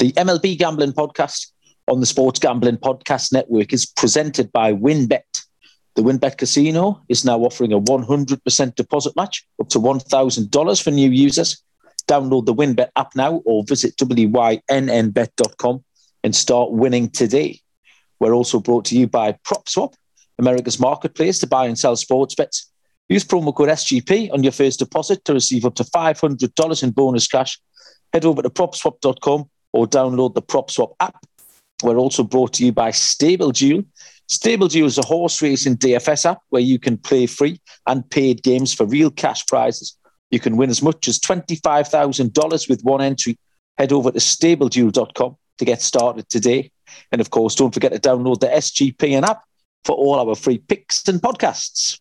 The MLB Gambling Podcast on the Sports Gambling Podcast Network is presented by WynnBET. The WynnBET Casino is now offering a 100% deposit match up to $1,000 for new users. Download the WynnBET app now or visit wynnbet.com and start winning today. We're also brought to you by PropSwap, America's marketplace to buy and sell sports bets. Use promo code SGP on your first deposit to receive up to $500 in bonus cash. Head over to propswap.com or download the PropSwap app. We're also brought to you by Stable Duel. Stable Duel is a horse racing DFS app where you can play free and paid games for real cash prizes. You can win as much as $25,000 with one entry. Head over to stableduel.com to get started today. And of course, don't forget to download the SGPN app for all our free picks and podcasts.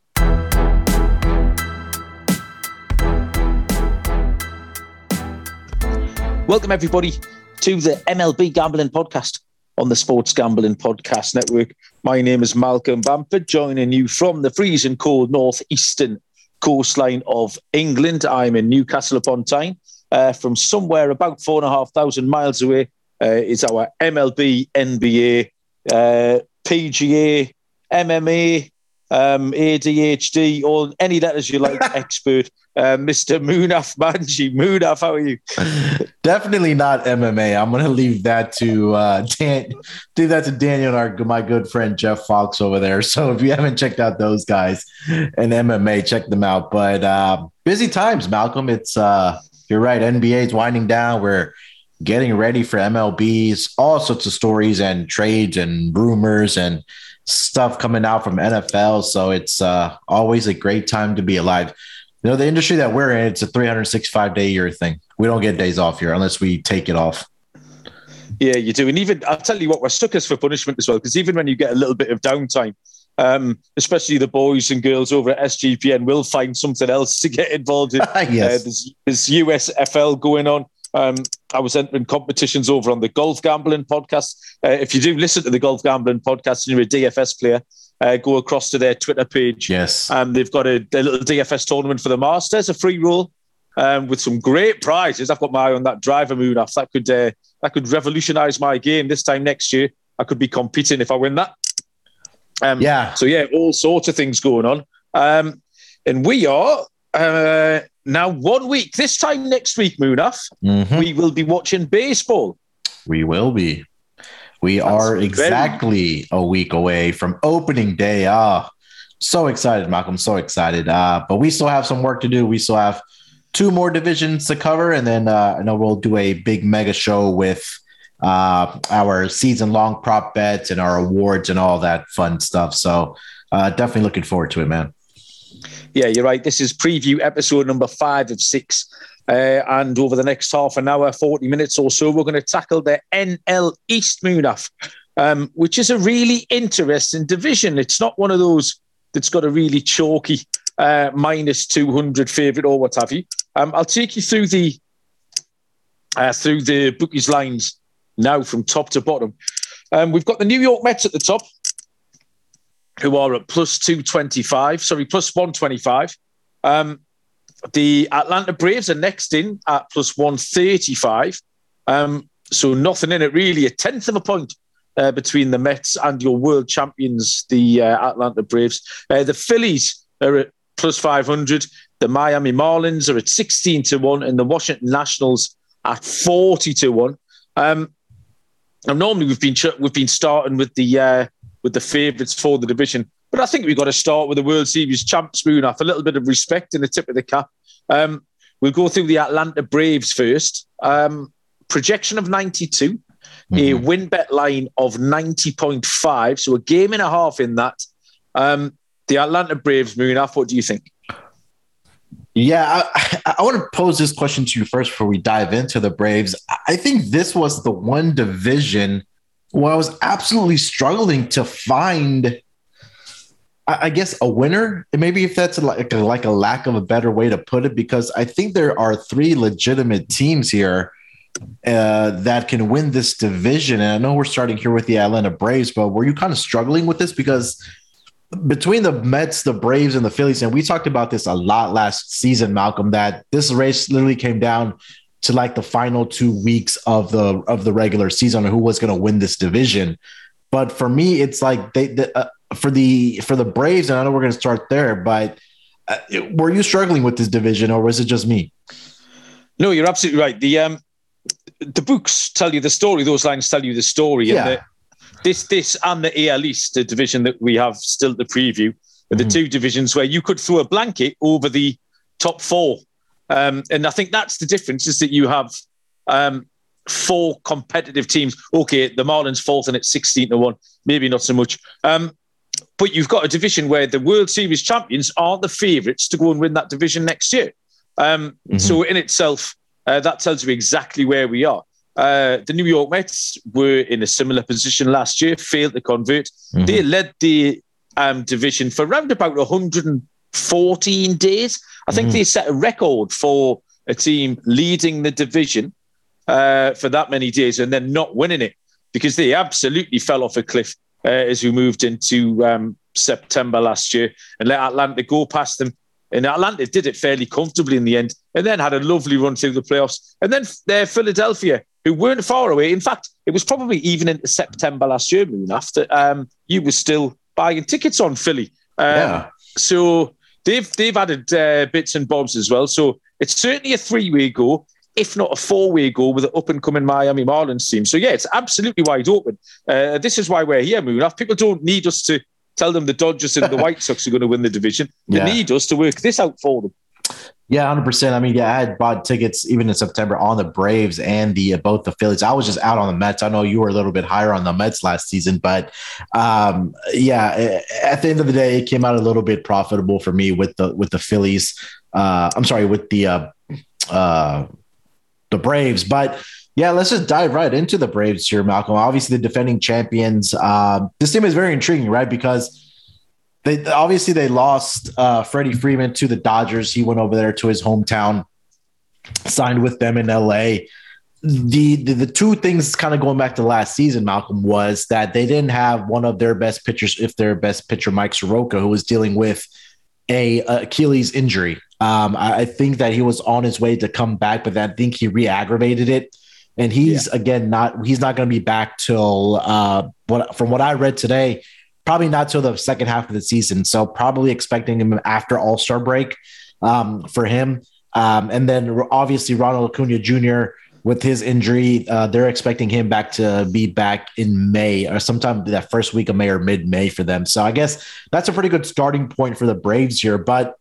Welcome, everybody, to the MLB Gambling Podcast on the Sports Gambling Podcast Network. My name is Malcolm Bamford, joining you from the freezing cold northeastern coastline of England. I'm in Newcastle upon Tyne. Uh, from somewhere about four and a half thousand miles away uh, is our MLB, NBA, uh, PGA, MMA, um, ADHD, or any letters you like, expert, uh, Mr. Munaf Manji. Munaf, how are you? Definitely not MMA. I'm going to leave that to uh, Dan, do that to Daniel and our, my good friend Jeff Fox over there. So if you haven't checked out those guys and MMA, check them out. But uh, busy times, Malcolm. It's uh, you're right. NBA is winding down. We're getting ready for MLBs, all sorts of stories and trades and rumors and stuff coming out from NFL. So it's uh, always a great time to be alive. You know, the industry that we're in, it's a 365 day year thing. We don't get days off here unless we take it off. Yeah, you do. And even, I'll tell you what, we're suckers for punishment as well, because even when you get a little bit of downtime, um, especially the boys and girls over at SGPN will find something else to get involved in. yes. Uh, there's, there's USFL going on. Um, I was entering competitions over on the Golf Gambling podcast. Uh, if you do listen to the Golf Gambling podcast and you're a DFS player, uh, go across to their Twitter page. Yes. Um, they've got a, a little DFS tournament for the Masters, a free roll um, with some great prizes. I've got my eye on that driver Munaf. That could uh, that could revolutionise my game this time next year. I could be competing if I win that. Um, yeah. So yeah, all sorts of things going on. Um, and we are uh, now one week. This time next week, Munaf, Mhm. we will be watching baseball. We will be. We are very- exactly a week away from opening day. Ah, so excited, Malcolm. So excited. Uh, but we still have some work to do. We still have two more divisions to cover, and then uh, I know we'll do a big mega show with uh, our season long prop bets and our awards and all that fun stuff. So uh, definitely looking forward to it, man. Yeah, you're right. This is preview episode number five of six. Uh, and over the next half an hour, 40 minutes or so, we're going to tackle the NL East Munaf, um, which is a really interesting division. It's not one of those that's got a really chalky uh, minus 200 favourite or what have you. Um, I'll take you through the uh, through the bookies lines now from top to bottom. Um, we've got the New York Mets at the top, who are at plus 225, sorry, plus 125. Um, the Atlanta Braves are next in at plus 135. Um, so nothing in it really, a tenth of a point uh, between the Mets and your world champions, the uh, Atlanta Braves. Uh, the Phillies are at plus 500. The Miami Marlins are at 16 to 1, and the Washington Nationals at 40 to 1. Um, and normally we've been we've been starting with the uh, with the favourites for the division, but I think we've got to start with the World Series champs Munaf a little bit of respect in the tip of the cap. Um, we'll go through the Atlanta Braves first. Um, projection of 92, a win bet line of 90.5, so a game and a half in that. Um, the Atlanta Braves Munaf. What do you think? Yeah, I, I want to pose this question to you first before we dive into the Braves. I think this was the one division where I was absolutely struggling to find, I, guess, a winner. Maybe if that's like a, like a lack of a better way to put it, because I think there are three legitimate teams here uh, that can win this division. And I know we're starting here with the Atlanta Braves, but were you kind of struggling with this because? between the Mets, the Braves, and the Phillies, and we talked about this a lot last season, Malcolm, that this race literally came down to like the final two weeks of the of the regular season who was going to win this division. But for me, it's like they the, uh, for the for the Braves, and I know we're going to start there, but uh, were you struggling with this division, or was it just me? No, you're absolutely right. The um, the books tell you the story; those lines tell you the story. Yeah. And the, this, this, and the AL East, the division that we have still to preview, are the two divisions where you could throw a blanket over the top four. Um, and I think that's the difference: is that you have um, four competitive teams. Okay, the Marlins fourth and it's sixteen to one, maybe not so much. Um, but you've got a division where the World Series champions aren't the favourites to go and win that division next year. Um, Mhm. So in itself, uh, that tells you exactly where we are. Uh, the New York Mets were in a similar position last year, failed to convert. Mhm. They led the um, division for around about 114 days. I think Mhm. they set a record for a team leading the division uh, for that many days and then not winning it because they absolutely fell off a cliff uh, as we moved into um, September last year and let Atlanta go past them. And Atlanta did it fairly comfortably in the end, and then had a lovely run through the playoffs. And then uh, Philadelphia, who weren't far away. In fact, it was probably even into September last year, Moon, after um, you were still buying tickets on Philly. Um, Yeah. So they've they've added uh, bits and bobs as well. So it's certainly a three way go, if not a four way goal with the up and coming Miami Marlins team. So yeah, it's absolutely wide open. Uh, this is why we're here, Moon. People don't need us to tell them the Dodgers and the White Sox are going to win the division. They Yeah. need us to work this out for them. Yeah, hundred percent. I mean, yeah, I had bought tickets even in September on the Braves and the uh, both the Phillies. I was just out on the Mets. I know you were a little bit higher on the Mets last season, but um, yeah, at the end of the day, it came out a little bit profitable for me with the with the Phillies. Uh, I'm sorry, with the uh, uh, the Braves, but. Yeah, let's just dive right into the Braves here, Malcolm. Obviously, the defending champions. Um, this team is very intriguing, right? Because they obviously they lost uh, Freddie Freeman to the Dodgers. He went over there to his hometown, signed with them in LA. The, the the two things kind of going back to last season, Malcolm, was that they didn't have one of their best pitchers, if their best pitcher, Mike Soroka, who was dealing with a Achilles injury. Um, I, I think that he was on his way to come back, but I think he re-aggravated it. And he's again not he's not going to be back till uh, what from what I read today, probably not till the second half of the season. So probably expecting him after All Star break um, for him. Um, and then obviously Ronald Acuna Jr. with his injury, uh, they're expecting him back to be back in May or sometime that first week of May or mid May for them. So I guess that's a pretty good starting point for the Braves here. But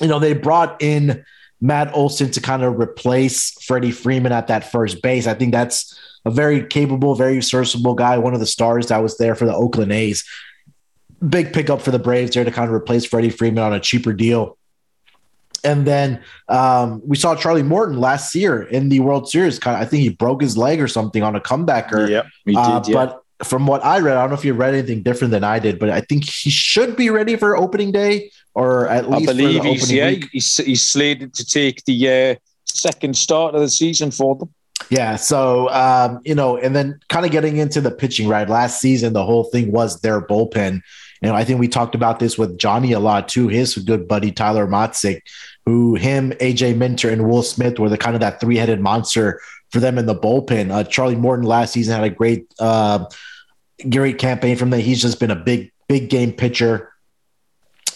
you know they brought in Matt Olson to kind of replace Freddie Freeman at that first base. I think that's a very capable, very serviceable guy, one of the stars that was there for the Oakland A's. Big pickup for the Braves there to kind of replace Freddie Freeman on a cheaper deal. And then um, we saw Charlie Morton last year in the World Series. Kind of, I think he broke his leg or something on a comebacker. Yeah, we did. Uh, yeah. But from what I read, I don't know if you read anything different than I did, but I think he should be ready for opening day or at I least believe for the he's yeah week. he's, he's slated to take the uh, second start of the season for them. Yeah. So, um, you know, and then kind of getting into the pitching, right? Last season, the whole thing was their bullpen. You know, I think we talked about this with Johnny a lot too. His good buddy Tyler Matzek, who him, AJ Minter, and Will Smith were the kind of that three headed monster for them in the bullpen. Uh, Charlie Morton last season had a great, uh, great campaign from them. He's just been a big, big game pitcher.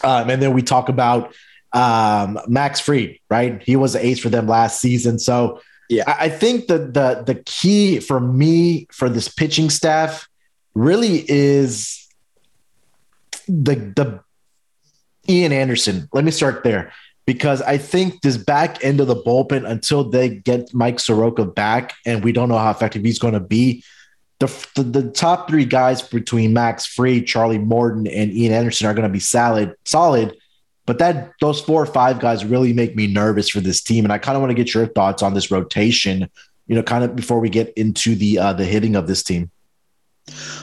Um, and then we talk about um, Max Fried, right? He was the ace for them last season. So Yeah. I, I think the the the key for me for this pitching staff really is the the Ian Anderson. Let me start there because I think this back end of the bullpen until they get Mike Soroka back, and we don't know how effective he's going to be. The, the, the top three guys between Max Fried, Charlie Morton, and Ian Anderson are going to be solid, solid. But that those four or five guys really make me nervous for this team, and I kind of want to get your thoughts on this rotation. You know, kind of before we get into the uh, the hitting of this team.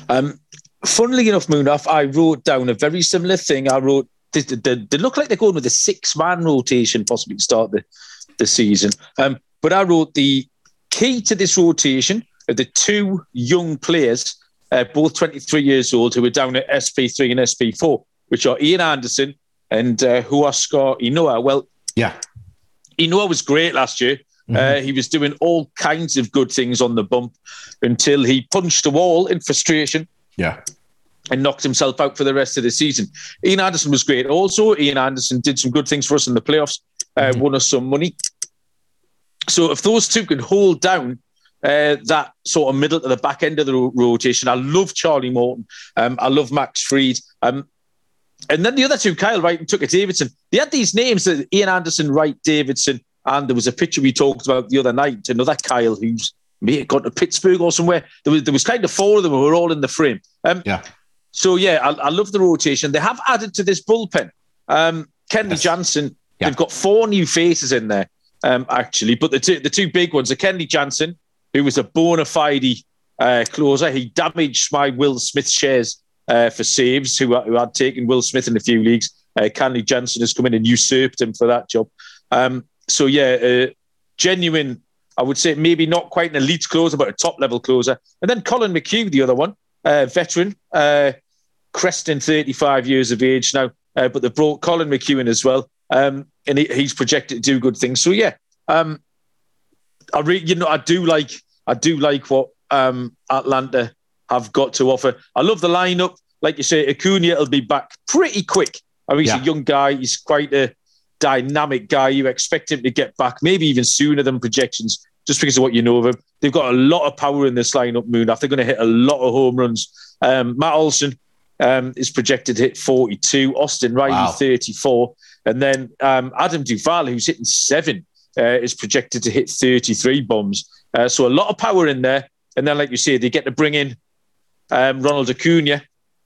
Um, funnily enough, Munaf, I wrote down a very similar thing. I wrote they, they, they look like they're going with a six man rotation possibly to start the, the season. Um, but I wrote the key to this rotation are the two young players, uh, both 23 years old, who are down at SP3 and SP4, which are Ian Anderson and uh, Huascar Ynoa. Well, Yeah. Ynoa was great last year. Mm-hmm. Uh, he was doing all kinds of good things on the bump until he punched a wall in frustration. Yeah. And knocked himself out for the rest of the season. Ian Anderson was great. Also, Ian Anderson did some good things for us in the playoffs, uh, mm-hmm. won us some money. So if those two can hold down uh, that sort of middle to the back end of the rotation, I love Charlie Morton. Um, I love Max Fried. Um, and then the other two, Kyle Wright and Tucker Davidson, they had these names: Ian Anderson, Wright, Davidson, and there was a picture we talked about the other night. Another Kyle who's may have gone to Pittsburgh or somewhere. There was there was kind of four of them who were all in the frame. Um, yeah. So yeah, I, I, love the rotation. They have added to this bullpen. Um, Kenley yes. Jansen. Yeah. They've got four new faces in there um, actually, but the two the two big ones are Kenley Jansen, who was a bona fide uh, closer. He damaged my Will Smith shares uh, for saves, who, who had taken Will Smith in a few leagues. Uh, Kenley Jansen has come in and usurped him for that job. Um, so, yeah, uh, genuine, I would say maybe not quite an elite closer, but a top level closer. And then Collin McHugh, the other one, uh, veteran, uh, cresting 35 years of age now, uh, but they brought Collin McHugh in as well. Um, and he, he's projected to do good things. So, yeah, um, I re- you know, I do like, I do like what um, Atlanta have got to offer. I love the lineup. Like you say, Acuna will be back pretty quick. I mean, he's yeah. a young guy. He's quite a dynamic guy. You expect him to get back maybe even sooner than projections, just because of what you know of him. They've got a lot of power in this lineup, Munaf. They're going to hit a lot of home runs. Um, Matt Olson um, is projected to hit 42. Austin Riley, wow. 34. And then um, Adam Duvall, who's hitting seven, uh, is projected to hit 33 bombs. Uh, so a lot of power in there. And then, like you say, they get to bring in um, Ronald Acuna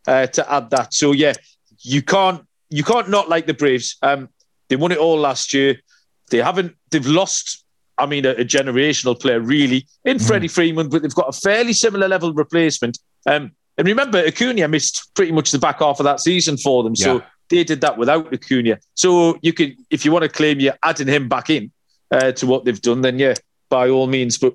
uh, to add that. So yeah, you can't you can't not like the Braves. Um, they won it all last year. They haven't. They've lost. I mean, a, a generational player really in mm. Freddie Freeman, but they've got a fairly similar level replacement. Um, and remember, Acuna missed pretty much the back half of that season for them. So yeah. they did that without Acuna. So you could, if you want to claim you're adding him back in uh, to what they've done, then yeah, by all means. But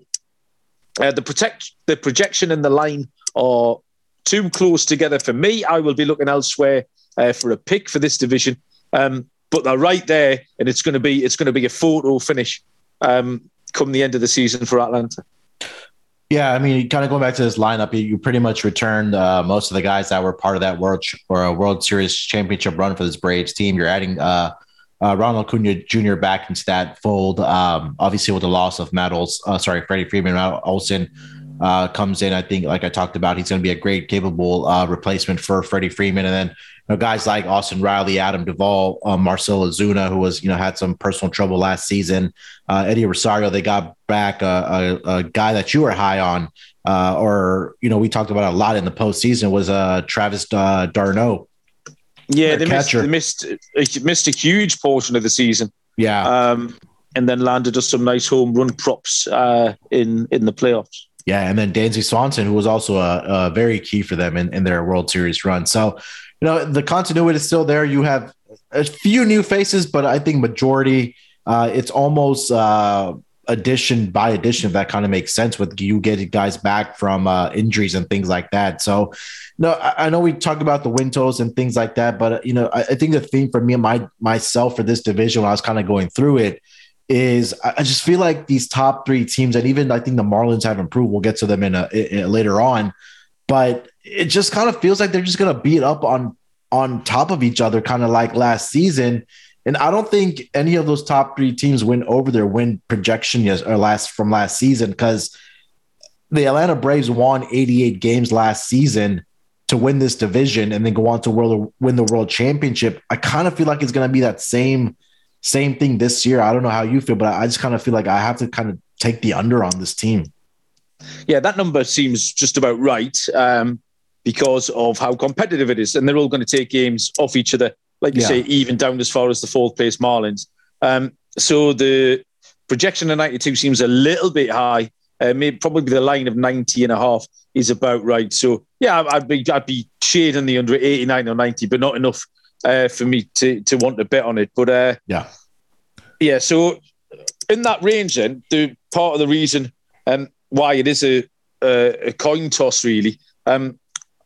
uh, the protect, the projection and the line are too close together for me. I will be looking elsewhere uh, for a pick for this division. Um, but they're right there, and it's going to be it's going to be a photo finish um, come the end of the season for Atlanta. Yeah, I mean, kind of going back to this lineup, you, you pretty much returned uh, most of the guys that were part of that World or a World Series championship run for this Braves team. You're adding uh, uh, Ronald Acuna Jr. back into that fold. Um, obviously, with the loss of Olson, uh, sorry, Freddie Freeman, Matt Olson uh, comes in. I think, like I talked about, he's going to be a great, capable uh, replacement for Freddie Freeman. And then you know, guys like Austin Riley, Adam Duvall, uh, Marcell Ozuna, who was you know had some personal trouble last season. Uh, Eddie Rosario, they got back a, a, a guy that you were high on, uh, or you know we talked about a lot in the postseason was Travis d'Arnaud. Yeah, they missed, they missed missed a huge portion of the season. Yeah. Um, and then landed us some nice home run props uh, in in the playoffs. Yeah, and then Dansby Swanson, who was also a, a very key for them in, in their World Series run. So, you know, the continuity is still there. You have a few new faces, but I think majority, uh, it's almost uh, addition by addition. If that kind of makes sense with you getting guys back from uh, injuries and things like that. So, no, I, I, know we talk about the win totals and things like that, but you know, I, I think the theme for me and my myself for this division when I was kind of going through it is I just feel like these top three teams, and even I think the Marlins have improved. We'll get to them in a, in, later on, but it just kind of feels like they're just going to beat up on on top of each other, kind of like last season. And I don't think any of those top three teams win over their win projection yes, or last from last season because the Atlanta Braves won 88 games last season to win this division and then go on to world, win the world championship. I kind of feel like it's going to be that same same thing this year. I don't know how you feel, but I just kind of feel like I have to kind of take the under on this team. Yeah, that number seems just about right um, because of how competitive it is. And they're all going to take games off each other, like you yeah. say, even down as far as the fourth place Marlins. Um, so the projection of 92 seems a little bit high. Uh, maybe probably the line of 90 and a half is about right. So yeah, I'd be I'd be shading the under 89 or 90, but not enough uh, for me to to want to bet on it. But uh, yeah, yeah. So in that range, then the part of the reason um, why it is a, a, a coin toss really um,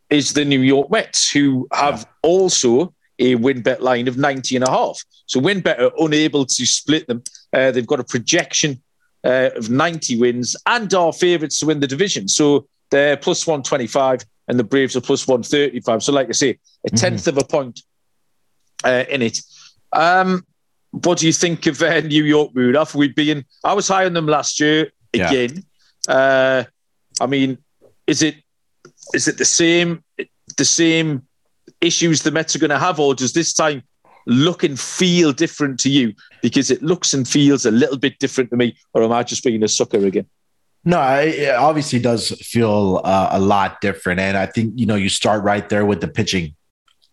is the New York Mets, who have yeah. also a win bet line of 90 and a half. So win bet are unable to split them. Uh, they've got a projection uh, of 90 wins and are favourites to win the division. So they're plus 125 and the Braves are plus 135. So, like I say, a 10th mm-hmm. of a point uh, in it. Um, what do you think of uh, New York mood? After we been, I was high on them last year again. Yeah. Uh, I mean, is it is it the same the same issues the Mets are going to have, or does this time look and feel different to you? Because it looks and feels a little bit different to me, or am I just being a sucker again? No, it obviously does feel uh, a lot different, and I think you know you start right there with the pitching.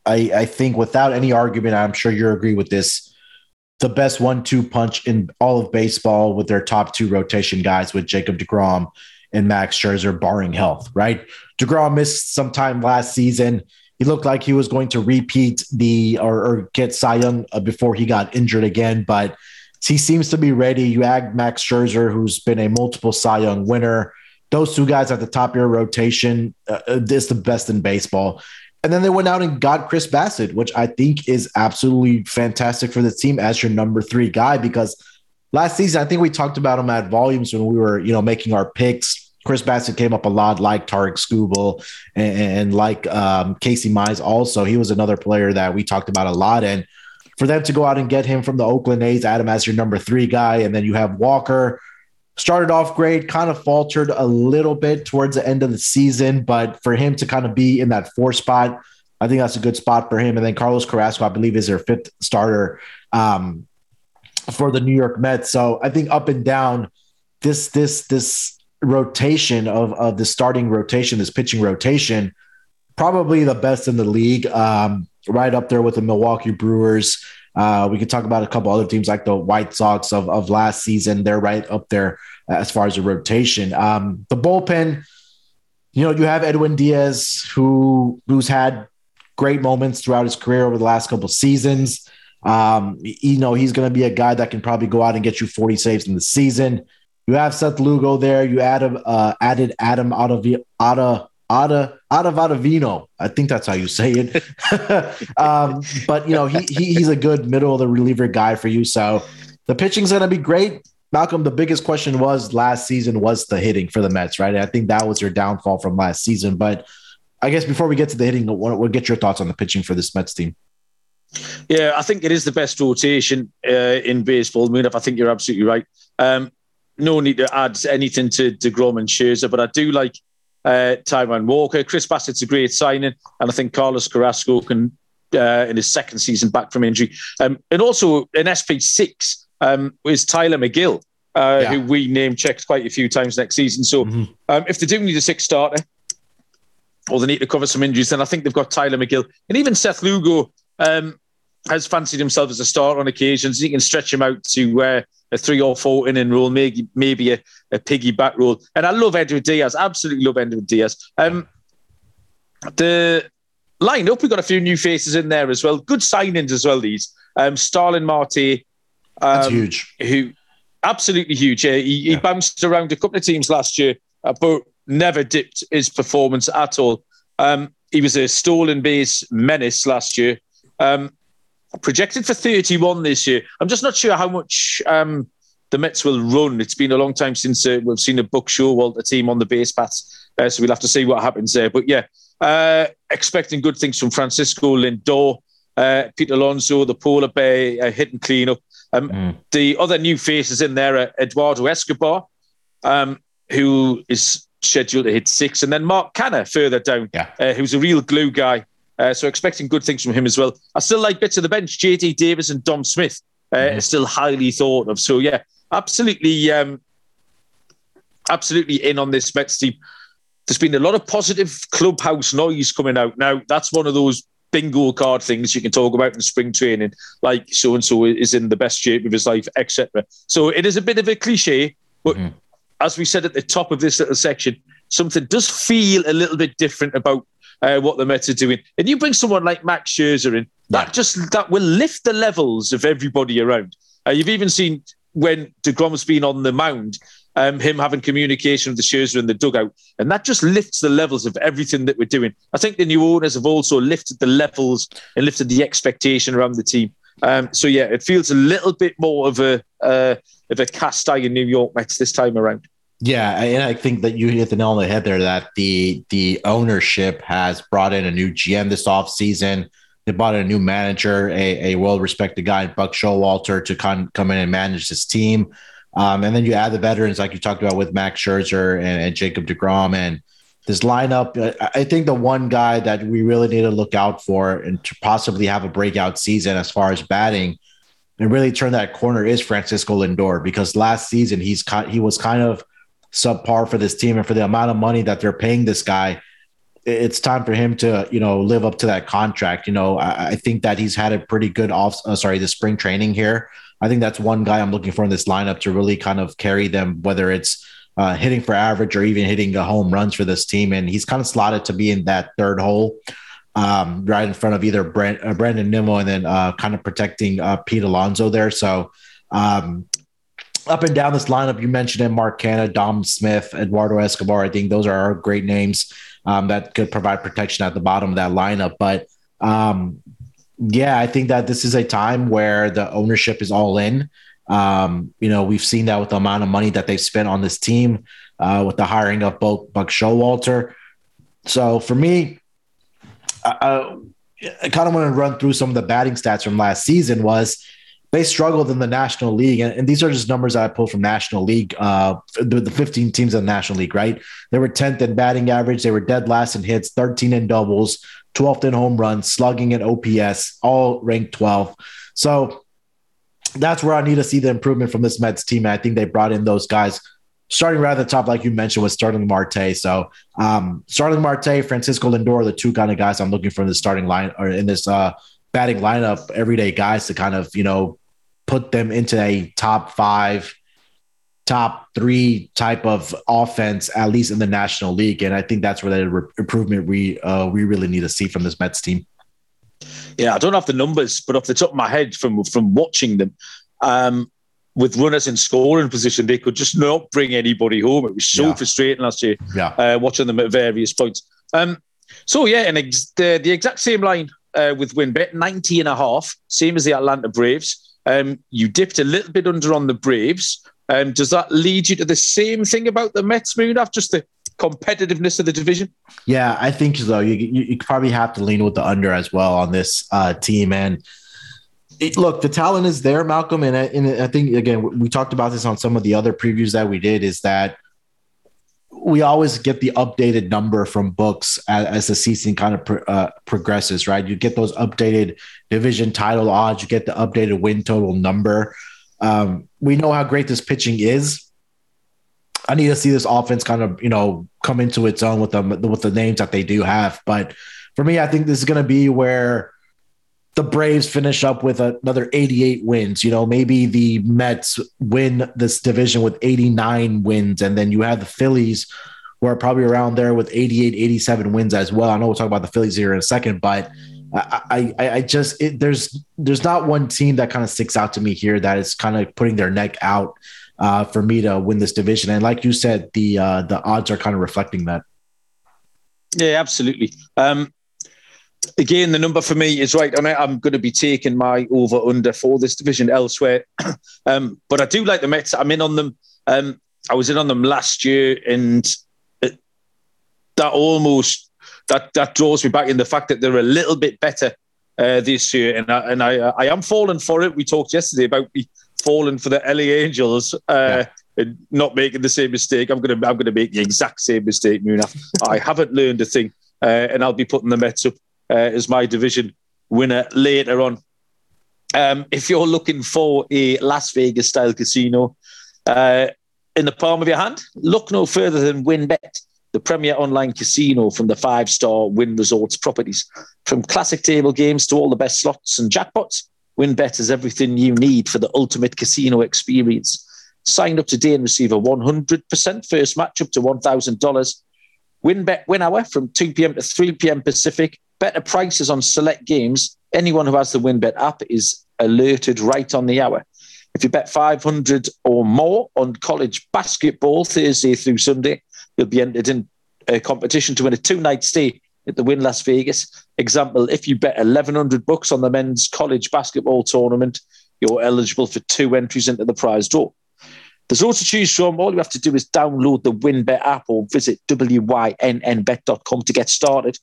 I, I think without any argument, I'm sure you agree with this. The best one-two punch in all of baseball with their top two rotation guys with Jacob Degrom and Max Scherzer, barring health. Right, Degrom missed some time last season. He looked like he was going to repeat the or, or get Cy Young uh, before he got injured again, but he seems to be ready. You add Max Scherzer, who's been a multiple Cy Young winner. Those two guys at the top of your rotation uh, uh is the best in baseball. And then they went out and got Chris Bassitt, which I think is absolutely fantastic for the team as your number three guy. Because last season, I think we talked about him at volumes when we were, you know, making our picks. Chris Bassitt came up a lot, like Tarik Skubal and, and like um, Casey Mize. Also, he was another player that we talked about a lot. And for them to go out and get him from the Oakland A's, Adam as your number three guy, and then you have Walker. Started off great, kind of faltered a little bit towards the end of the season, but for him to kind of be in that four spot, I think that's a good spot for him. And then Carlos Carrasco, I believe, is their fifth starter um, for the New York Mets. So I think up and down, this this this rotation of of the starting rotation, this pitching rotation, probably the best in the league. Um, right up there with the Milwaukee Brewers. Uh, we could talk about a couple other teams like the White Sox of, of last season. They're right up there as far as the rotation. Um, the bullpen, you know, you have Edwin Diaz, who who's had great moments throughout his career over the last couple seasons. Um, you know, he's going to be a guy that can probably go out and get you 40 saves in the season. You have Seth Lugo there. You added uh, added Adam out of of Ada Ottavino. I think that's how you say it. um, but you know, he, he he's a good middle of the reliever guy for you. So the pitching's gonna be great. Malcolm, the biggest question was last season was the hitting for the Mets, right? I think that was your downfall from last season. But I guess before we get to the hitting, we'll, we'll get your thoughts on the pitching for this Mets team. Yeah, I think it is the best rotation uh, in baseball. Moon, I think you're absolutely right. Um, no need to add anything to, to Grom and Scherzer, but I do like uh, Walker. Chris Bassitt's a great signing, and I think Carlos Carrasco can, uh, in his second season back from injury. Um, and also in SP6 um, is Tylor Megill, uh, yeah. who we name checked quite a few times next season. So mm-hmm. um, if they do need a six starter, or they need to cover some injuries, then I think they've got Tylor Megill. And even Seth Lugo um, has fancied himself as a starter on occasions. He can stretch him out to uh, a three or four inning role, maybe maybe a, a piggyback role. And I love Edward Diaz, absolutely love Edward Diaz. Um, the lineup, we've got a few new faces in there as well. Good signings as well. These um, Starling Marte, um, that's huge. Who absolutely huge. Yeah, he, yeah. he bounced around a couple of teams last year, uh, but never dipped his performance at all. Um, he was a stolen base menace last year. Um, projected for 31 this year. I'm just not sure how much um, the Mets will run. It's been a long time since uh, we've seen a book show Buck Showalter team on the base paths, uh, so we'll have to see what happens there. But yeah, uh, expecting good things from Francisco Lindor, uh, Pete Alonso, the polar bear uh, hitting cleanup. Um, mm. The other new faces in there are Eduardo Escobar, um, who is scheduled to hit six, and then Mark Canha further down, yeah. Uh, who's a real glue guy. Uh, so expecting good things from him as well. I still like bits of the bench. JD Davis and Dom Smith uh, mm-hmm. still highly thought of. So yeah, absolutely, um, absolutely in on this Mets team. There's been a lot of positive clubhouse noise coming out. Now that's one of those bingo card things you can talk about in spring training, like so and so is in the best shape of his life, etc. So it is a bit of a cliche, but mm-hmm. as we said at the top of this little section, something does feel a little bit different about uh, what the Mets are doing. And you bring someone like Max Scherzer in, that just that will lift the levels of everybody around. Uh, you've even seen when Degrom's been on the mound, um, him having communication with the Scherzer in the dugout, and that just lifts the levels of everything that we're doing. I think the new owners have also lifted the levels and lifted the expectation around the team. Um, so yeah, it feels a little bit more of a uh, of a cast iron New York Mets this time around. Yeah, and I think that you hit the nail on the head there. That the the ownership has brought in a new GM this offseason. They brought in a new manager, a, a well respected guy, Buck Showalter, to con- come in and manage this team. Um, and then you add the veterans like you talked about with Max Scherzer and, and Jacob DeGrom and this lineup. I think the one guy that we really need to look out for and to possibly have a breakout season as far as batting and really turn that corner is Francisco Lindor because last season he's he was kind of subpar for this team and for the amount of money that they're paying this guy. It's time for him to, you know, live up to that contract. You know, I, I think that he's had a pretty good off. Uh, sorry, the spring training here. I think that's one guy I'm looking for in this lineup to really kind of carry them, whether it's uh, hitting for average or even hitting a home runs for this team. And he's kind of slotted to be in that third hole, um, right in front of either Brent, uh, Brandon Nimmo and then uh, kind of protecting uh, Pete Alonso there. So um, up and down this lineup, you mentioned it, Mark Canha, Dom Smith, Eduardo Escobar. I think those are great names um, that could provide protection at the bottom of that lineup. But um, yeah, I think that this is a time where the ownership is all in. Um, you know, we've seen that with the amount of money that they've spent on this team, uh, with the hiring of both Buck Showalter. So for me, I, I kind of want to run through some of the batting stats from last season. Was they struggled in the National League, and, and these are just numbers that I pulled from National League, uh, the, the 15 teams in the National League. Right, they were 10th in batting average, they were dead last in hits, 13 in doubles, 12th in home runs, slugging and OPS, all ranked 12. So that's where I need to see the improvement from this Mets team. I think they brought in those guys starting right at the top, like you mentioned, with Starling Marte. So um, Marte, Francisco Lindor, the two kind of guys I'm looking for in the starting line or in this uh, batting lineup, everyday guys to kind of, you know, put them into a top five, top three type of offense, at least in the National League. And I think that's where the re- improvement we uh, we really need to see from this Mets team. Yeah, I don't have the numbers, but off the top of my head, from from watching them, um, with runners in scoring position, they could just not bring anybody home. It was so yeah. frustrating last year. Yeah, uh, watching them at various points. Um, so yeah, and ex- the, the exact same line uh, with WynnBET, 90 and a half, same as the Atlanta Braves. Um, you dipped a little bit under on the Braves. Um, does that lead you to the same thing about the Mets, Munaf? Just the competitiveness of the division? Yeah, I think so. You, you, you probably have to lean with the under as well on this uh, team. And it, look, the talent is there, Malcolm. And I, and I think, again, we talked about this on some of the other previews that we did is that we always get the updated number from books as, as the season kind of uh, progresses, right? You get those updated division title odds, you get the updated win total number. Um, we know how great this pitching is I need to see this offense kind of you know come into its own with them with the names that they do have. But for me, I think this is going to be where the Braves finish up with another 88 wins. You know, maybe the Mets win this division with 89 wins, and then you have the Phillies who are probably around there with 88, 87 wins as well. I know we'll talk about the Phillies here in a second, but I, I, I just it, there's there's not one team that kind of sticks out to me here that is kind of putting their neck out uh, for me to win this division. And like you said, the uh, the odds are kind of reflecting that. Yeah, absolutely. Um, again, the number for me is right. I I'm going to be taking my over under for this division elsewhere, um, but I do like the Mets. I'm in on them. Um, I was in on them last year, and it, that almost that that draws me back in the fact that they're a little bit better uh, this year, and I, and I I am falling for it. We talked yesterday about me falling for the LA Angels uh, yeah. and not making the same mistake. I'm gonna I'm gonna make the exact same mistake, Munaf. I haven't learned a thing, uh, and I'll be putting the Mets up as my division winner later on. Um, if you're looking for a Las Vegas style casino uh, in the palm of your hand, look no further than WynnBET, the premier online casino from the five star Wynn Resorts properties. From classic table games to all the best slots and jackpots, WynnBET is everything you need for the ultimate casino experience. Sign up today and receive a 100% first match up to $1,000. WynnBET win hour from 2 p.m. to 3 p.m. Pacific. Better prices on select games. Anyone who has the WynnBET app is alerted right on the hour. If you bet 500 or more on college basketball Thursday through Sunday, you'll be entered in a competition to win a two night stay at the Wynn Las Vegas. Example, if you bet 1100 bucks on the men's college basketball tournament, you're eligible for two entries into the prize draw. There's loads to choose from. All you have to do is download the WynnBET app or visit wynnbet.com to get started.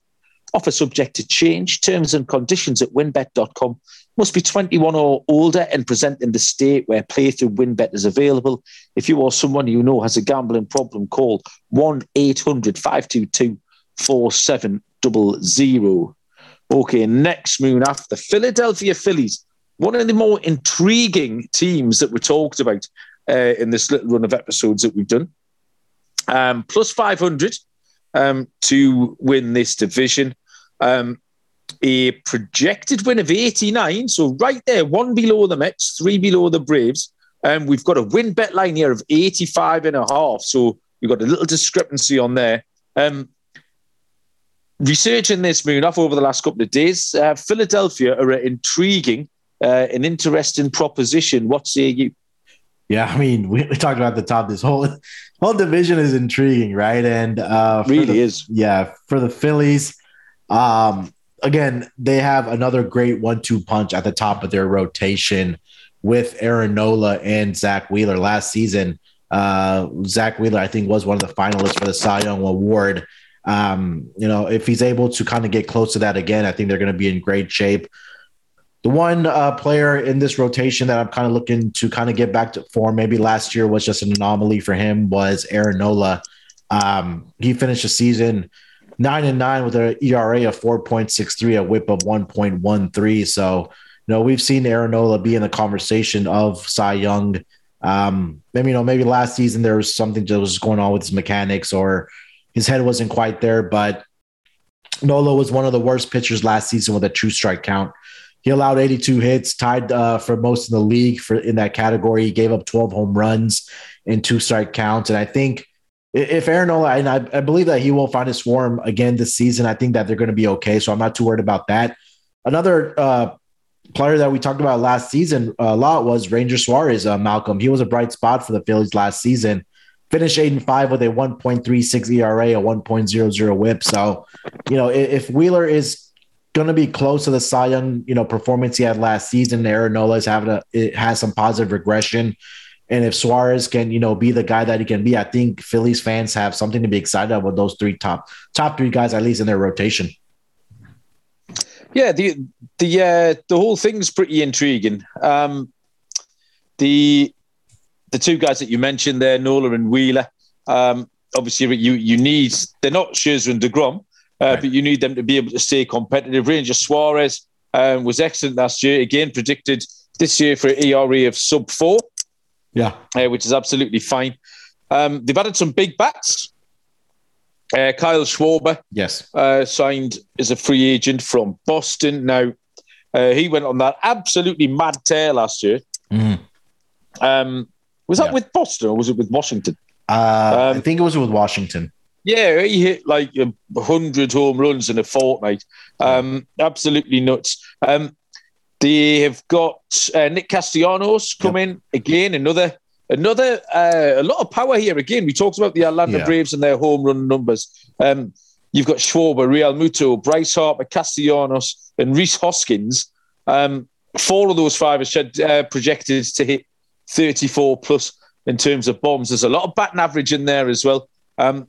Offer subject to change. Terms and conditions at wynnbet.com. Must be 21 or older and present in the state where playthrough WynnBET is available. If you or someone you know has a gambling problem, call 1 800 522 4700. Okay, next Munaf Philadelphia Phillies, one of the more intriguing teams that we talked about uh, in this little run of episodes that we've done. Um, plus 500 um, to win this division. Um, a projected win of 89. So right there, one below the Mets, three below the Braves. And um, we've got a win bet line here of 85 and a half. So we've got a little discrepancy on there. Um, researching this Munaf over the last couple of days, uh, Philadelphia are intriguing, uh, an interesting proposition. What say you? Yeah, I mean, we, we talked about the top. This whole whole division is intriguing, right? And uh, really the, is. Yeah, for the Phillies, um, again, they have another great one-two punch at the top of their rotation with Aaron Nola and Zack Wheeler. Last season, uh, Zack Wheeler, I think, was one of the finalists for the Cy Young Award. Um, you know, if he's able to kind of get close to that again, I think they're going to be in great shape. The one uh, player in this rotation that I'm kind of looking to kind of get back to form, maybe last year was just an anomaly for him, was Aaron Nola. Um, he finished the season nine and nine with an ERA of 4.63, a whip of 1.13. So, you know, we've seen Aaron Nola be in the conversation of Cy Young. Um, maybe, you know, maybe last season there was something that was going on with his mechanics or his head wasn't quite there, but Nola was one of the worst pitchers last season with a true strike count. He allowed 82 hits, tied uh, for most in the league for in that category. He gave up 12 home runs in two strike counts, and I think if Aaron Nola, and I, I, believe that he will find his form again this season, I think that they're going to be okay. So I'm not too worried about that. Another uh, player that we talked about last season a lot was Ranger Suarez, uh, Malcolm. He was a bright spot for the Phillies last season. Finished eight and five with a 1.36 ERA, a 1.00 WHIP. So, you know, if, if Wheeler is going to be close to the Cy Young, you know, performance he had last season, Aaron Nola is having a it has some positive regression. And if Suarez can, you know, be the guy that he can be, I think Phillies fans have something to be excited about those three top top three guys, at least in their rotation. Yeah, the the uh, the whole thing's pretty intriguing. Um, the the two guys that you mentioned there, Nola and Wheeler. Um, obviously, you you need they're not Scherzer and Degrom, uh, right. but you need them to be able to stay competitive. Ranger Suarez um, was excellent last year. Again, predicted this year for an ERA of sub four. Yeah, uh, which is absolutely fine. Um, they've added some big bats. Uh, Kyle Schwarber, yes, uh, signed as a free agent from Boston. Now uh, he went on that absolutely mad tear last year. Mm. Um, was that yeah. with Boston or was it with Washington? Uh, um, I think it was with Washington. Yeah, he hit like a hundred home runs in a fortnight. Um, absolutely nuts. Um, they have got uh, Nick Castellanos come yep. in again. Another, another, uh, a lot of power here. Again, we talked about the Atlanta yeah. Braves and their home run numbers. Um, you've got Schwarber, Realmuto, Bryce Harper, Castellanos, and Rhys Hoskins. Um, four of those five are uh, projected to hit 34 plus in terms of bombs. There's a lot of batting average in there as well. Um,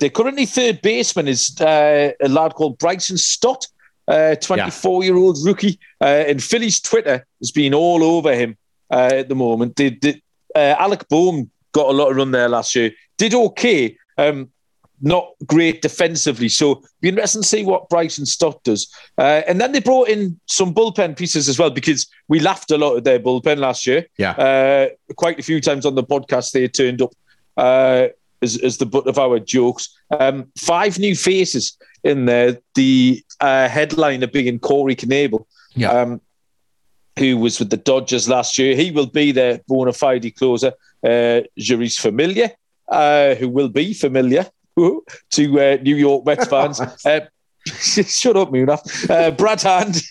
the currently third baseman is uh, a lad called Bryson Stott. 24 uh, year old rookie. Uh, and Philly's Twitter has been all over him uh, at the moment. Did, did Alec Bohm got a lot of run there last year? Did okay. Um, not great defensively. So be interesting to see what Bryson Stott does. Uh, and then they brought in some bullpen pieces as well because we laughed a lot at their bullpen last year. Yeah. Uh, quite a few times on the podcast they turned up uh, as, as the butt of our jokes. Um, five new faces in there. The uh, headliner being Corey Knebel, yeah. um, who was with the Dodgers last year. He will be their bona fide closer. Uh, Jeurys Familia, uh, who will be familiar to uh, New York Mets fans. Uh, shut up, Munaf. Uh, Brad Hand.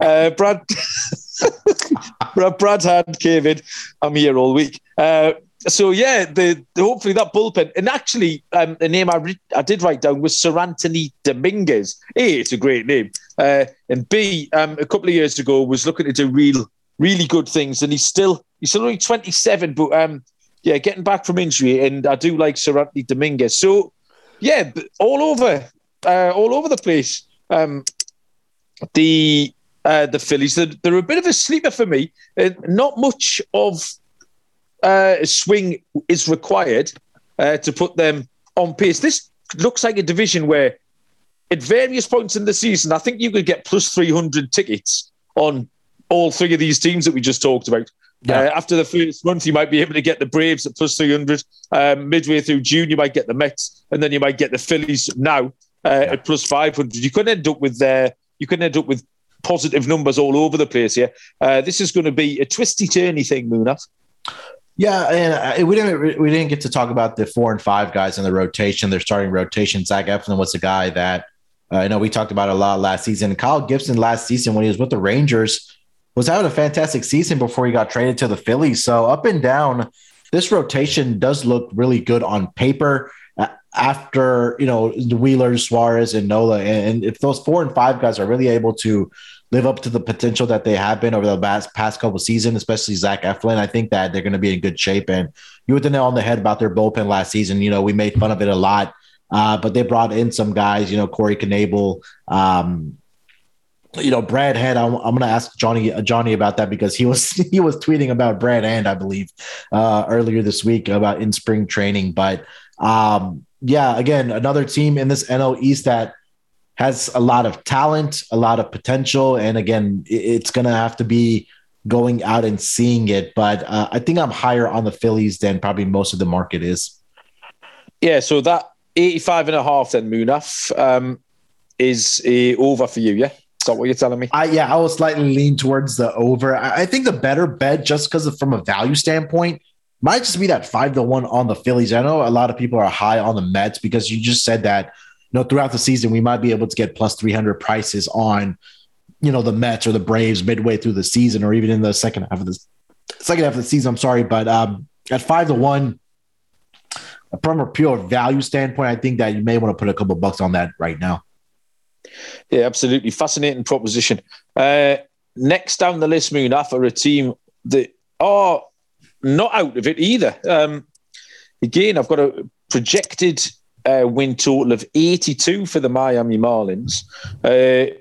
uh, Brad. Brad, Brad Hand came in. I'm here all week. So yeah, the, the, hopefully that bullpen and actually um, the name I re- I did write down was Seranthony Dominguez. A, it's a great name, uh, and B, um, a couple of years ago was looking to do real really good things, and he's still he's still only 27, but um, yeah, getting back from injury, and I do like Seranthony Dominguez. So yeah, all over, uh, all over the place. Um, the uh, the Phillies, they're, they're, a bit of a sleeper for me. Uh, not much of uh, swing is required uh, to put them on pace. This looks like a division where, at various points in the season, I think you could get plus 300 tickets on all three of these teams that we just talked about. Yeah. Uh, after the first month, you might be able to get the Braves at plus 300. Um, midway through June, you might get the Mets, and then you might get the Phillies now uh, yeah. at plus 500. You could end up with uh, you could end up with positive numbers all over the place here. Uh, this is going to be a twisty turny thing, Munaf. Yeah, and uh, we didn't we didn't get to talk about the four and five guys in the rotation. Their starting rotation. Zach Eflin was a guy that uh, I know we talked about a lot last season. Kyle Gibson last season when he was with the Rangers was having a fantastic season before he got traded to the Phillies. So up and down, this rotation does look really good on paper. After you know the Wheelers, Suarez, and Nola, and if those four and five guys are really able to live up to the potential that they have been over the past, past couple seasons, especially Zach Eflin, I think that they're going to be in good shape. And you hit the nail on the head about their bullpen last season. You know, we made fun of it a lot, uh, but they brought in some guys. You know, Corey Knebel, um, you know Brad Hand. I'm, I'm going to ask Johnny uh, Johnny about that because he was he was tweeting about Brad Hand, I believe, uh, earlier this week about in spring training. But um, yeah, again, another team in this NL East that has a lot of talent, a lot of potential, and again, it's going to have to be going out and seeing it. But uh, I think I'm higher on the Phillies than probably most of the market is. Yeah, so that 85 and a half then Munaf um, is uh, over for you, yeah? Is that what you're telling me? I, yeah, I will slightly lean towards the over. I, I think the better bet, just because from a value standpoint, might just be that five to one on the Phillies. I know a lot of people are high on the Mets because you just said that, know, throughout the season, we might be able to get plus 300 prices on, you know, the Mets or the Braves midway through the season or even in the second half of the second half of the season. I'm sorry, but um, at five to one, from a pure value standpoint, I think that you may want to put a couple bucks on that right now. Yeah, absolutely. Fascinating proposition. Uh, next down the list, Munaf, are a team that are not out of it either. Um, again, I've got a projected uh, win total of 82 for the Miami Marlins, uh,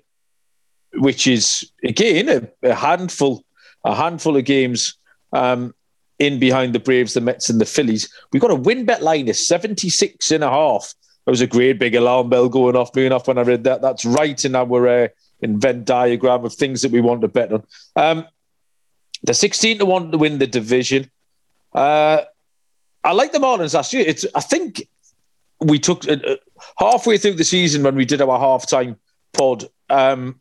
which is, again, a, a, handful a handful of games um, in behind the Braves, the Mets, and the Phillies. We've got a win bet line of 76 and a half there was a great big alarm bell going off, going off when I read that. That's right in our uh, invent diagram of things that we want to bet on. Um, the 16 to 1 to win the division. Uh, I like the Marlins last year. It's I think we took uh, uh halfway through the season when we did our halftime pod. Um,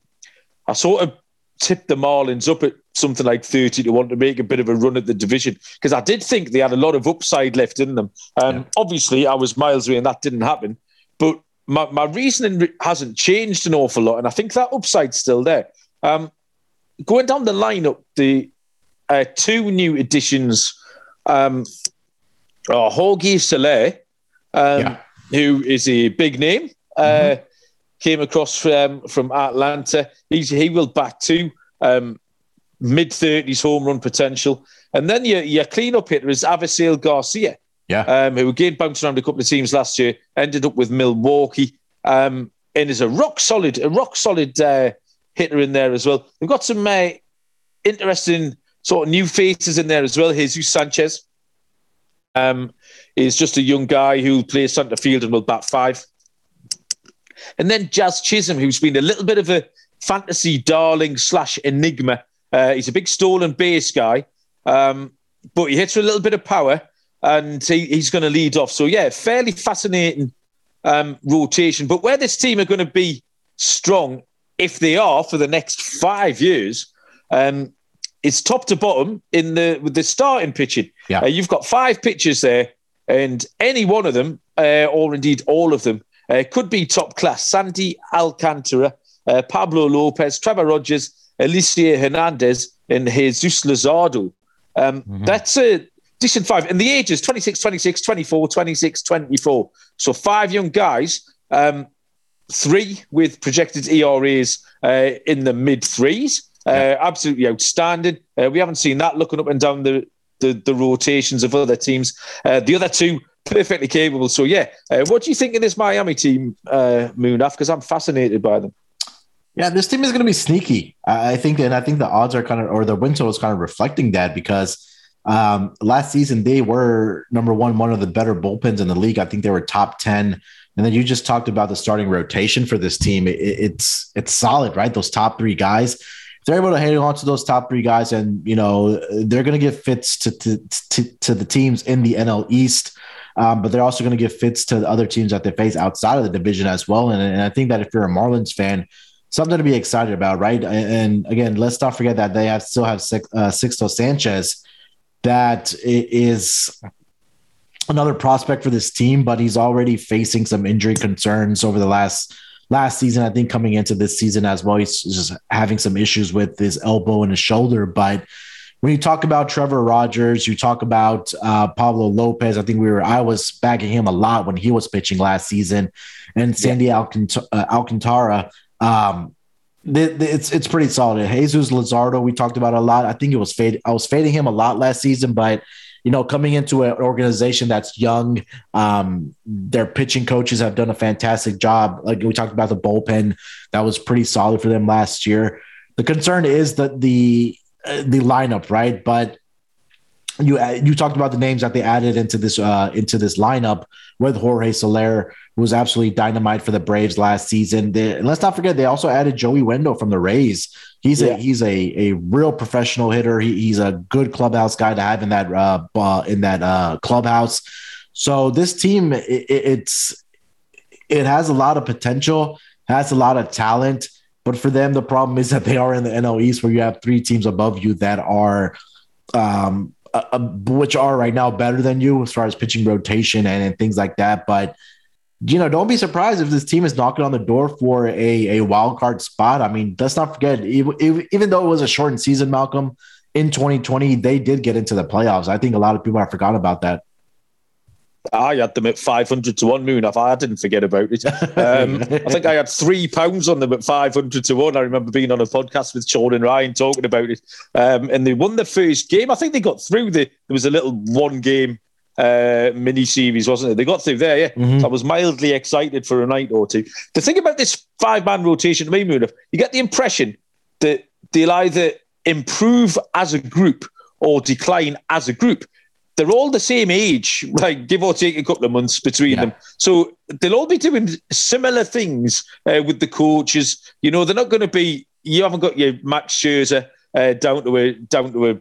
I sort of tipped the Marlins up at something like 30 to 1 to make a bit of a run at the division because I did think they had a lot of upside left in them. Um, yeah. Obviously, I was miles away and that didn't happen. But my, my reasoning hasn't changed an awful lot. And I think that upside's still there. Um, going down the lineup, the uh, two new additions um, are Jorge Soler, um, yeah. Who is a big name. Uh, mm-hmm. Came across from from Atlanta. He's, he will bat two. Um, mid 30s home run potential. And then your, your cleanup hitter is Avisail Garcia, yeah. Um, who again bounced around a couple of teams last year, ended up with Milwaukee, um, and is a rock solid, a rock solid uh, hitter in there as well. We've got some uh, interesting sort of new faces in there as well. Jesus Sanchez um, is just a young guy who plays centre field and will bat five. And then Jazz Chisholm, who's been a little bit of a fantasy darling slash enigma uh, he's a big stolen base guy, um, but he hits with a little bit of power and he, he's going to lead off. So, yeah, fairly fascinating um, rotation. But where this team are going to be strong, if they are for the next five years, um, it's top to bottom in the with the starting pitching. Yeah. Uh, you've got five pitchers there, and any one of them, uh, or indeed all of them, uh, could be top class. Sandy Alcantara, uh, Pablo Lopez, Trevor Rogers, Elieser Hernandez and Jesus Luzardo. Um, mm-hmm. That's a decent five. And the ages 26, 26, 24, 26, 24. So five young guys, um, three with projected ERAs uh, in the mid threes. Uh, yeah. Absolutely outstanding. Uh, we haven't seen that looking up and down the, the, the rotations of other teams. Uh, the other two, perfectly capable. So, yeah, uh, what do you think of this Miami team, uh, Munaf? Because I'm fascinated by them. Yeah, this team is going to be sneaky. I think, and I think the odds are kind of, or the win total is kind of reflecting that because um, last season they were number one, one of the better bullpens in the league. I think they were top ten. And then you just talked about the starting rotation for this team. It, it's it's solid, right? Those top three guys. They're able to hang on to those top three guys, and you know they're going to give fits to, to to to the teams in the NL East. Um, but they're also going to give fits to the other teams that they face outside of the division as well. And, and I think that if you're a Marlins fan, something to be excited about, right? And, again, let's not forget that they have still have uh, Sixto Sanchez, that is another prospect for this team, but he's already facing some injury concerns over the last last season. I think coming into this season as well, he's just having some issues with his elbow and his shoulder. But when you talk about Trevor Rogers, you talk about uh, Pablo Lopez. I think we were I was backing him a lot when he was pitching last season, and Sandy yeah. Uh, Alcantara. Um, it's it's pretty solid. Jesus Luzardo, we talked about a lot. I think it was fade. I was fading him a lot last season, but you know, coming into an organization that's young, um, their pitching coaches have done a fantastic job. Like we talked about the bullpen, that was pretty solid for them last year. The concern is that the uh, the lineup, right? But you uh, you talked about the names that they added into this uh, into this lineup with Jorge Soler, who was absolutely dynamite for the Braves last season. They, let's not forget they also added Joey Wendle from the Rays. He's yeah. a he's a a real professional hitter. He, he's a good clubhouse guy to have in that uh, in that uh, clubhouse. So this team, it, it's it has a lot of potential, has a lot of talent. But for them, the problem is that they are in the NL East, where you have three teams above you that are um, uh, uh, which are right now better than you as far as pitching rotation and, and, things like that. But you know, don't be surprised if this team is knocking on the door for a, a wild card spot. I mean, let's not forget, even, even though it was a shortened season, Malcolm, in 2020, they did get into the playoffs. I think a lot of people have forgotten about that. I had them at 500 to 1 moon. I didn't forget about it. Um, I think I had three pounds on them at 500 to 1. I remember being on a podcast with Sean and Ryan talking about it. Um, and they won the first game. I think they got through the, there was a little one game uh, mini series, wasn't it? They got through there, yeah. Mm-hmm. So I was mildly excited for a night or two. The thing about this five man rotation to me, Moon, you get the impression that they'll either improve as a group or decline as a group they're all the same age, like give or take a couple of months between yeah. them. So they'll all be doing similar things uh, with the coaches. You know, they're not going to be. You haven't got your Max Scherzer uh, down to a down to a,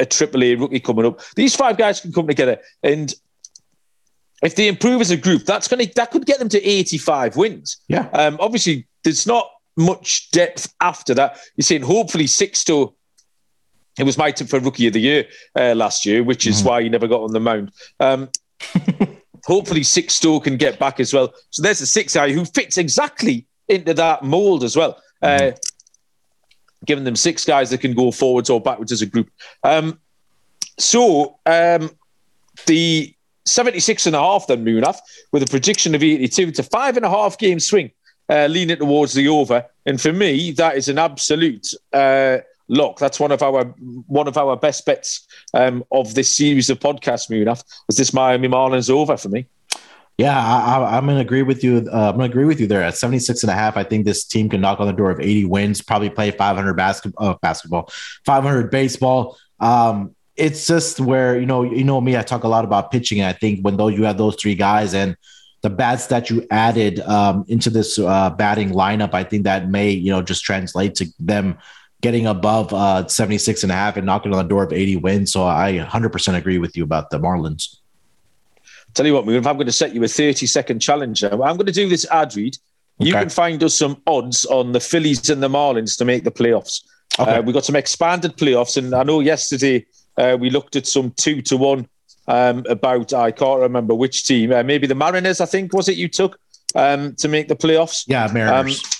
a triple A rookie coming up. These five guys can come together, and if they improve as a group, that's going to that could get them to eighty five wins. Yeah. Um, obviously, there's not much depth after that. You're saying hopefully Sixto it was my tip for rookie of the year uh, last year, which is mm. why he never got on the mound. Um, hopefully, six Sixto can get back as well. So there's a six guy who fits exactly into that mold as well. Mm. Giving them six guys that can go forwards or backwards as a group. Um, so um, the 76 and a half then Munaf with a prediction of 82 to five and a half game swing uh, leaning towards the over and for me that is an absolute uh, lock. That's one of our one of our best bets um, of this series of podcasts. Munaf is this Miami Marlins over for me. Yeah, I, am to agree with you. Uh, I'm to agree with you there. At 76 and a half, I think this team can knock on the door of 80 wins, probably play 500 basketball, uh, basketball 500 baseball. Um, it's just where, you know, you know me, I talk a lot about pitching. And I think when those, you have those three guys and the bats that you added um, into this uh, batting lineup, I think that may, you know, just translate to them getting above uh, 76 and a half and knocking on the door of 80 wins. So I 100% agree with you about the Marlins. Tell you what, Moon, I'm going to set you a 30 second challenge, I'm going to do this ad read. You okay. can find us some odds on the Phillies and the Marlins to make the playoffs. Okay. Uh, we got some expanded playoffs, and I know yesterday uh, we looked at some two to one um, about I can't remember which team, uh, maybe the Mariners. I think was it you took um, to make the playoffs? Yeah, Mariners. Um,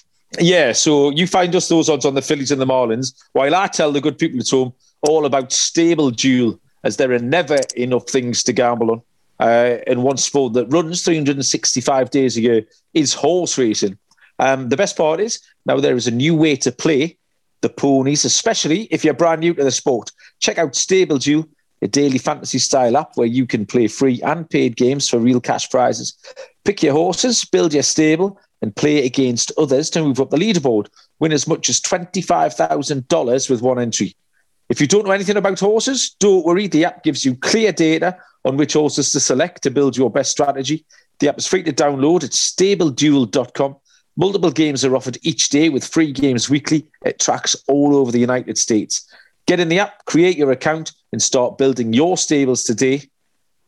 yeah, so you find us those odds on the Phillies and the Marlins, while I tell the good people at home all about Stable Duel as there are never enough things to gamble on. Uh, and one sport that runs 365 days a year is horse racing. Um, the best part is now there is a new way to play the ponies, especially if you're brand new to the sport. Check out Stable Duel, a daily fantasy style app where you can play free and paid games for real cash prizes. Pick your horses, build your stable, and play against others to move up the leaderboard. Win as much as $25,000 with one entry. If you don't know anything about horses, don't worry. The app gives you clear data on which horses to select to build your best strategy. The app is free to download at stableduel.com. Multiple games are offered each day with free games weekly at tracks all over the United States. Get in the app, create your account, and start building your stables today.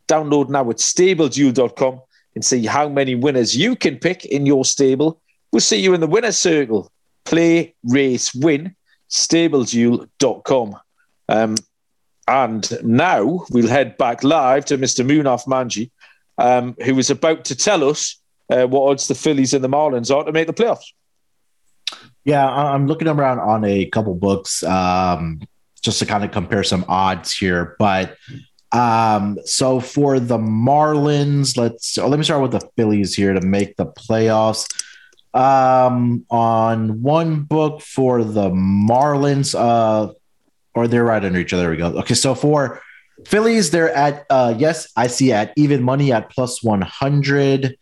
Download now at stableduel.com and see how many winners you can pick in your stable. We'll see you in the winner's circle. Play, race, win. Stableduel.com. Um, and now we'll head back live to Mr. Munaf Manji, um, who is about to tell us uh, what odds the Phillies and the Marlins are to make the playoffs. Yeah, I'm looking around on a couple books um, just to kind of compare some odds here. But um, so for the Marlins, let's oh, let me start with the Phillies here to make the playoffs. Um, on one book for the Marlins, uh, or they're right under each other. We go. Okay, so for Phillies, they're at uh yes, I see at even money at plus 100.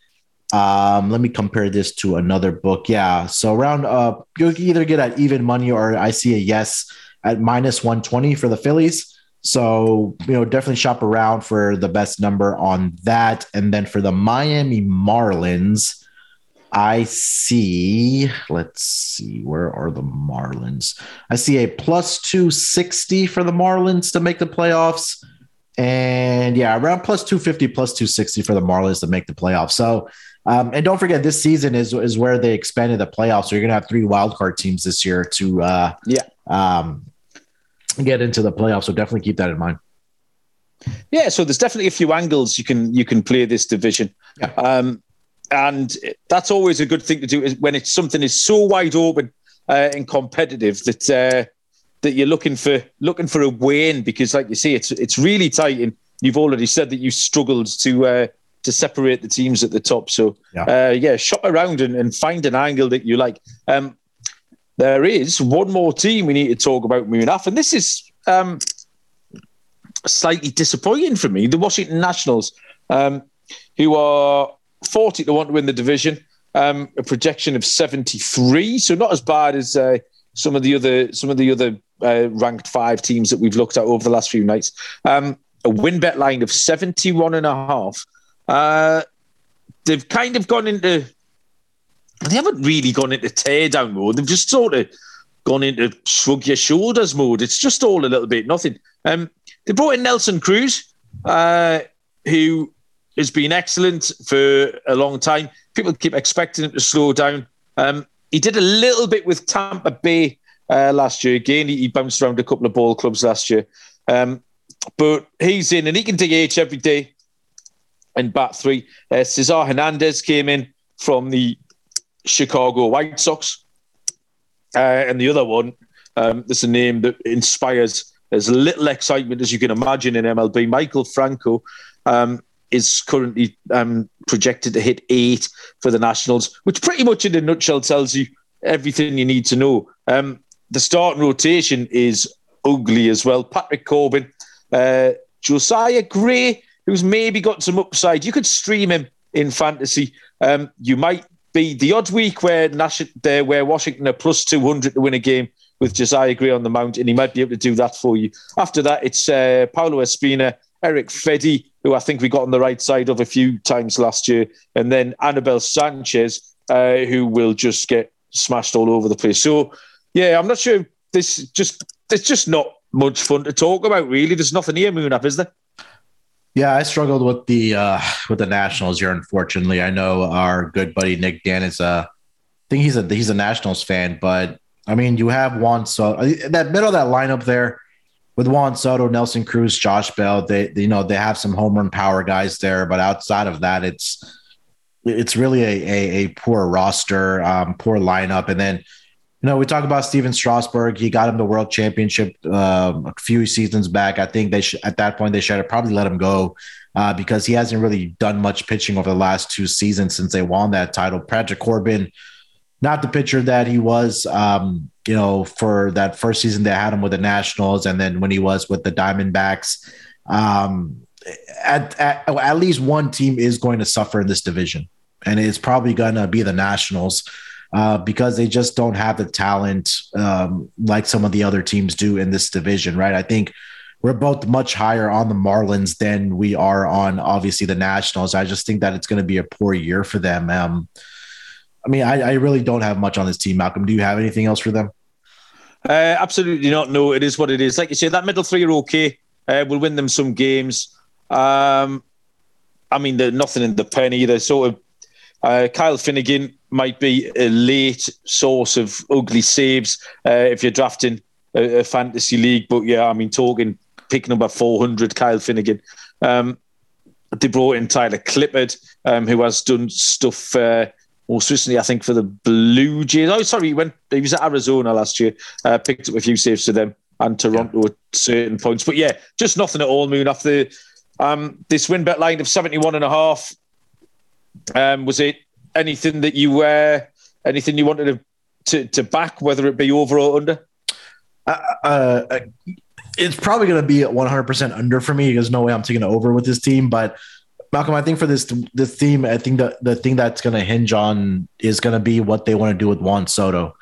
Um, let me compare this to another book. Yeah, so around uh you either get at even money or I see a yes at minus 120 for the Phillies. So, you know, definitely shop around for the best number on that. And then for the Miami Marlins, I see, let's see, where are the Marlins? I see a plus 260 for the Marlins to make the playoffs. And yeah, around plus 250, plus 260 for the Marlins to make the playoffs. So, um, and don't forget, this season is is where they expanded the playoffs. So you're gonna have three wildcard teams this year to uh, yeah um, get into the playoffs. So definitely keep that in mind. Yeah, so there's definitely a few angles you can you can play this division. Yeah. Um, and that's always a good thing to do is when it's something is so wide open uh, and competitive that uh, that you're looking for looking for a win because, like you say, it's it's really tight. And you've already said that you struggled to uh, to separate the teams at the top. So yeah, uh, yeah shop around and, and, find an angle that you like. Um, there is one more team we need to talk about, Munaf, and this is um, slightly disappointing for me. The Washington Nationals, um, who are 40 to 1 to win the division, um, a projection of 73. So not as bad as uh, some of the other some of the other uh, ranked five teams that we've looked at over the last few nights. Um, a win bet line of 71 and a half. Uh, they've kind of gone into they haven't really gone into tear down mode. They've just sort of gone into shrug your shoulders mode. It's just all a little bit nothing. Um, they brought in Nelson Cruz, uh, who has been excellent for a long time. People keep expecting him to slow down. Um, he did a little bit with Tampa Bay uh, last year. Again, he, he, bounced around a couple of ball clubs last year. Um, but he's in and he can DH every day and bat three. Uh, Cesar Hernandez came in from the Chicago White Sox. Uh, and the other one, um, there's a name that inspires as little excitement as you can imagine in MLB. Maikel Franco um, is currently um, projected to hit eight for the Nationals, which pretty much in a nutshell tells you everything you need to know. Um, the starting rotation is ugly as well. Patrick Corbin, uh, Josiah Gray, who's maybe got some upside. You could stream him in fantasy. Um, you might be the odd week where Nash, there where Washington are plus 200 to win a game with Josiah Gray on the mount, and he might be able to do that for you. After that, it's uh, Paolo Espino, Eric Fedde, who I think we got on the right side of a few times last year, and then Anibal Sanchez, uh, who will just get smashed all over the place. So, yeah, I'm not sure. This just it's just not much fun to talk about. Really, there's nothing here, Munaf, is there? Yeah, I struggled with the uh, with the Nationals here. Unfortunately, I know our good buddy Nick Dan is a, I think he's a he's a Nationals fan, but I mean, you have Juan Soto that middle of that lineup there with Juan Soto, Nelson Cruz, Josh Bell. They, they you know they have some home run power guys there, but outside of that, it's it's really a a, a poor roster, um, poor lineup, and then you know, we talk about Stephen Strasburg. He got him the world championship uh, a few seasons back. I think they should, at that point, they should have probably let him go uh, because he hasn't really done much pitching over the last two seasons since they won that title. Patrick Corbin, not the pitcher that he was, um, you know, for that first season they had him with the Nationals, and then when he was with the Diamondbacks. Um, at, at, at least one team is going to suffer in this division, and it's probably going to be the Nationals uh, because they just don't have the talent um, like some of the other teams do in this division, right? I think we're both much higher on the Marlins than we are on obviously the Nationals. I just think that it's going to be a poor year for them. Um, I mean, I, I, really don't have much on this team. Malcolm, do you have anything else for them? Uh, absolutely not. No, it is what it is. Like you say, that middle three are okay. Uh, we'll win them some games. Um, I mean, they're nothing in the pen either. Sort of uh, Kyle Finnegan might be a late source of ugly saves uh, if you're drafting a, a, fantasy league. But yeah, I mean, talking pick number 400, Kyle Finnegan. Um, they brought in Tyler Clippard, um, who has done stuff uh, most recently, I think, for the Blue Jays. Oh, sorry, he went. He was at Arizona last year. Uh, picked up a few saves for them and Toronto yeah. at certain points. But yeah, just nothing at all. Moon after um, this win bet line of 71 and a half um, was it anything that you uh, anything you wanted to, to, to back, whether it be over or under? Uh, uh, it's probably going to be at 100% under for me. There's no way I'm taking it over with this team. But Malcolm, I think for this this team, I think that the thing that's going to hinge on is going to be what they want to do with Juan Soto,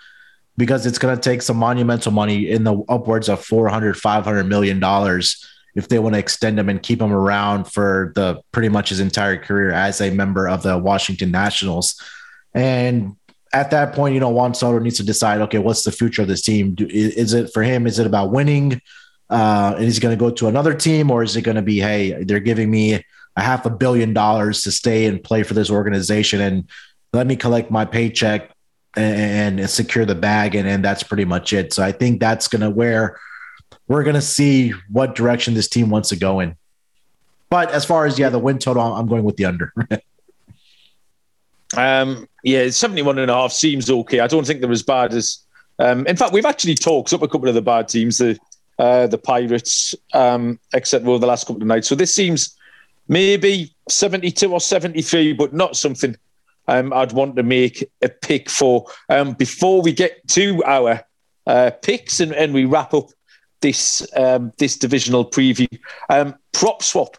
because it's going to take some monumental money in the upwards of 400, 500 million dollars if they want to extend him and keep him around for the pretty much his entire career as a member of the Washington Nationals. And at that point, you know, Juan Soto needs to decide, okay, what's the future of this team? Do, is it for him? Is it about winning? Uh, and he's going to go to another team, or is it going to be, hey, they're giving me a half a billion dollars to stay and play for this organization and let me collect my paycheck and, and secure the bag, and, and that's pretty much it. So I think that's going to where we're going to see what direction this team wants to go in. But as far as yeah, the win total, I'm going with the under. um, yeah, 71 and a half seems okay. I don't think they're as bad as. Um, in fact, we've actually talked up a couple of the bad teams, the uh, the Pirates, um, except over the last couple of nights. So this seems maybe 72 or 73, but not something um, I'd want to make a pick for. Um, before we get to our uh, picks and, and we wrap up this um, this divisional preview. Um, PropSwap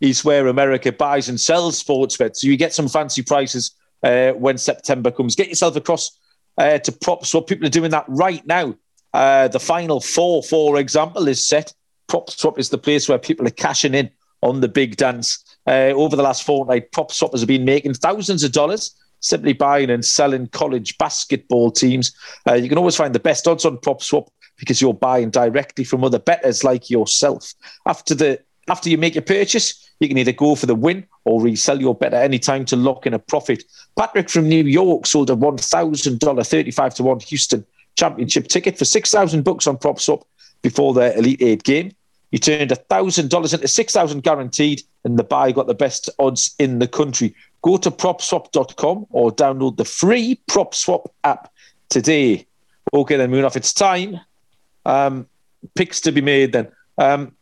is where America buys and sells sports bets. So you get some fancy prices uh, when September comes. Get yourself across uh, to PropSwap. People are doing that right now. Uh, the final four, for example, is set. PropSwap is the place where people are cashing in on the big dance. Uh, over the last fortnight, prop swappers have been making thousands of dollars simply buying and selling college basketball teams. Uh, you can always find the best odds on PropSwap because you're buying directly from other bettors like yourself. After the after you make your purchase, you can either go for the win or resell your bet at any time to lock in a profit. Patrick from New York sold a one thousand dollar thirty-five to one Houston championship ticket for six thousand bucks on PropSwap before the Elite Eight game. He turned a thousand dollars into six thousand guaranteed, and the buy got the best odds in the country. Go to propswap.com or download the free PropSwap app today. Okay, then, Munaf. It's time um, picks to be made then. Um,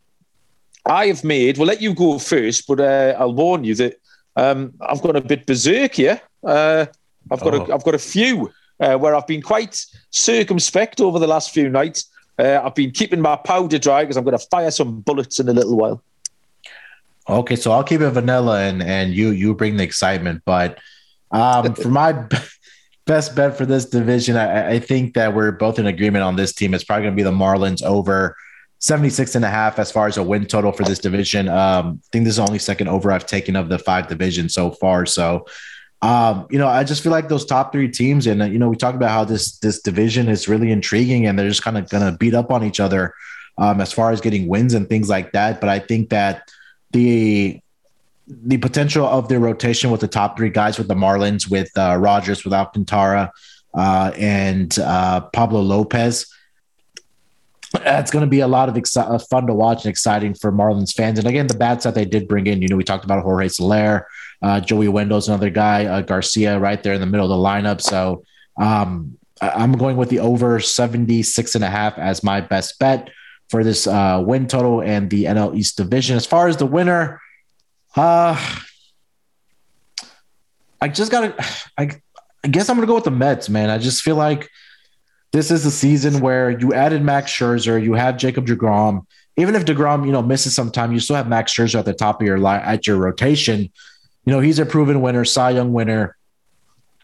I have made, we'll let you go first, but uh, I'll warn you that um, I've got a bit berserk here. Uh, I've got oh. a, I've got a few uh, where I've been quite circumspect over the last few nights. Uh, I've been keeping my powder dry because I'm going to fire some bullets in a little while. Okay, so I'll keep it vanilla and and you you bring the excitement. But um, for my best bet for this division. I, I, think that we're both in agreement on this team. It's probably going to be the Marlins over 76 and a half as far as a win total for this division. Um, I think this is the only second over I've taken of the five divisions so far. So, um, you know, I just feel like those top three teams, and uh, you know, we talked about how this this division is really intriguing, and they're just kind of going to beat up on each other um, as far as getting wins and things like that. But I think that the the potential of their rotation with the top three guys with the Marlins, with uh, Rogers, with Alcantara, uh, and uh, Pablo Lopez. It's going to be a lot of exci- uh, fun to watch and exciting for Marlins fans. And again, the bats that they did bring in, you know, we talked about Jorge Soler, uh, Joey Wendle's another guy, uh, Garcia right there in the middle of the lineup. So, um, I'm going with the over 76 and a half as my best bet for this uh, win total and the NL East division. As far as the winner, uh, I just got to, I, I guess I'm going to go with the Mets, man. I just feel like this is the season where you added Max Scherzer, you have Jacob DeGrom. Even if DeGrom, you know, misses some time, you still have Max Scherzer at the top of your line at your rotation. You know, he's a proven winner, Cy Young winner.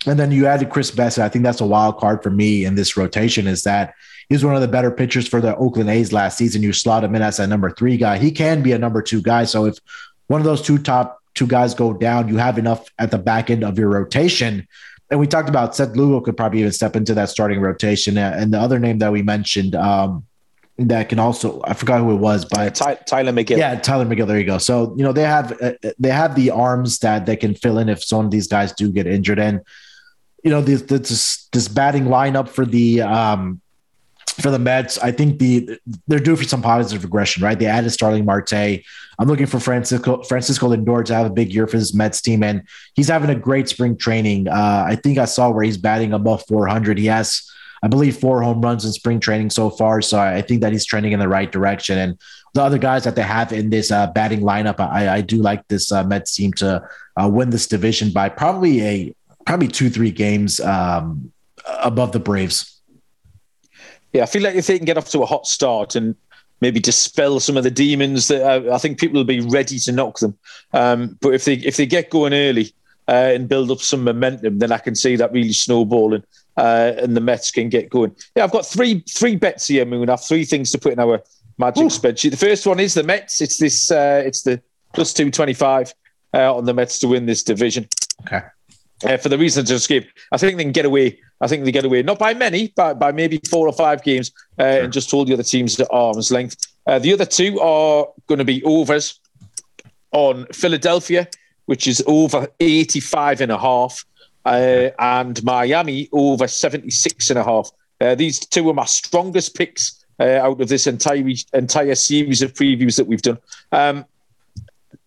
And then you added Chris Bassitt. I think that's a wild card for me in this rotation is that he's one of the better pitchers for the Oakland A's last season. You slot him in as a number three guy. He can be a number two guy. So if one of those two top two guys go down, you have enough at the back end of your rotation. And we talked about Seth Lugo could probably even step into that starting rotation. And the other name that we mentioned um, that can also I forgot who it was, but Ty- Tylor Megill. Yeah, Tylor Megill. There you go. So you know they have uh, they have the arms that they can fill in if some of these guys do get injured. And you know this this this batting lineup for the um for the Mets, I think the they're due for some positive regression, right? They added Starling Marte. I'm looking for Francisco Francisco Lindor to have a big year for his Mets team, and he's having a great spring training. Uh, I think I saw where he's batting above 400. He has, I believe, four home runs in spring training so far. So I think that he's trending in the right direction. And the other guys that they have in this uh, batting lineup, I, I, do like this uh, Mets team to uh, win this division by probably a probably two three games um, above the Braves. Yeah, I feel like if they can get off to a hot start and maybe dispel some of the demons, that uh, I think people will be ready to knock them. Um, but if they if they get going early uh, and build up some momentum, then I can see that really snowballing. Uh, and the Mets can get going. Yeah, I've got three three bets here, Moon. I have three things to put in our magic Ooh. spreadsheet. The first one is the Mets. It's this. Uh, it's the plus two twenty five uh, on the Mets to win this division. Okay uh, for the reasons I just gave. I think they can get away. I think they get away, not by many, but by maybe four or five games, uh, sure. and just hold the other teams at arm's length. Uh, the other two are going to be overs on Philadelphia, which is over 85 and a half, uh, and Miami over 76 and a half. Uh, these two are my strongest picks uh, out of this entire entire series of previews that we've done. Um,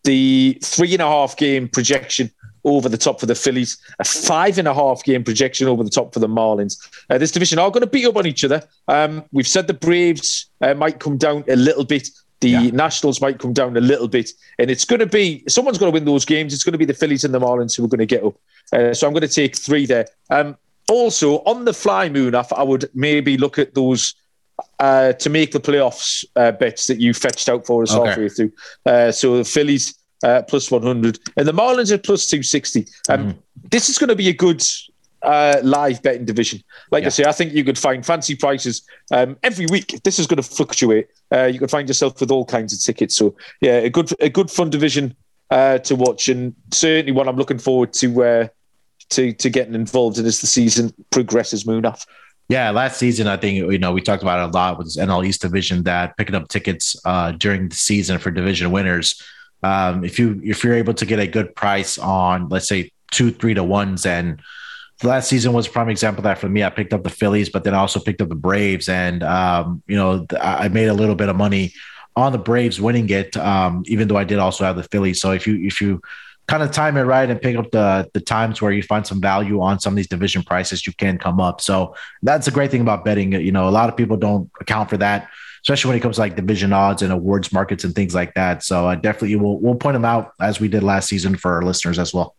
the three and a half game projection over the top for the Phillies, a five and a half game projection over the top for the Marlins. Uh, this division are going to beat up on each other. Um, we've said the Braves uh, might come down a little bit. The yeah. Nationals might come down a little bit, and it's going to be someone's going to win those games. It's going to be the Phillies and the Marlins who are going to get up. Uh, so I'm going to take three there. Um, also, on the fly moon, I, I would maybe look at those uh, to make the playoffs uh, bets that you fetched out for us okay. halfway through. Uh, so the Phillies uh, plus 100, and the Marlins are plus 260. Um, mm. This is going to be a good uh, live betting division. Like yeah. I say, I think you could find fancy prices um, every week. This is going to fluctuate. Uh, you could find yourself with all kinds of tickets. So yeah, a good a good fun division uh, to watch, and certainly one I'm looking forward to uh, to to getting involved in as the season progresses. Munaf. Yeah, last season I think you know we talked about it a lot with this NL East division that picking up tickets uh, during the season for division winners um, if you if you're able to get a good price on let's say two three to ones and last season was a prime example of that for me. I picked up the Phillies, but then I also picked up the Braves, and um, you know I made a little bit of money on the Braves winning it, um, even though I did also have the Phillies. So if you if you kind of time it right and pick up the the times where you find some value on some of these division prices, you can come up. So that's a great thing about betting. You know, a lot of people don't account for that especially when it comes to like division odds and awards markets and things like that. So I definitely will we'll point them out as we did last season for our listeners as well.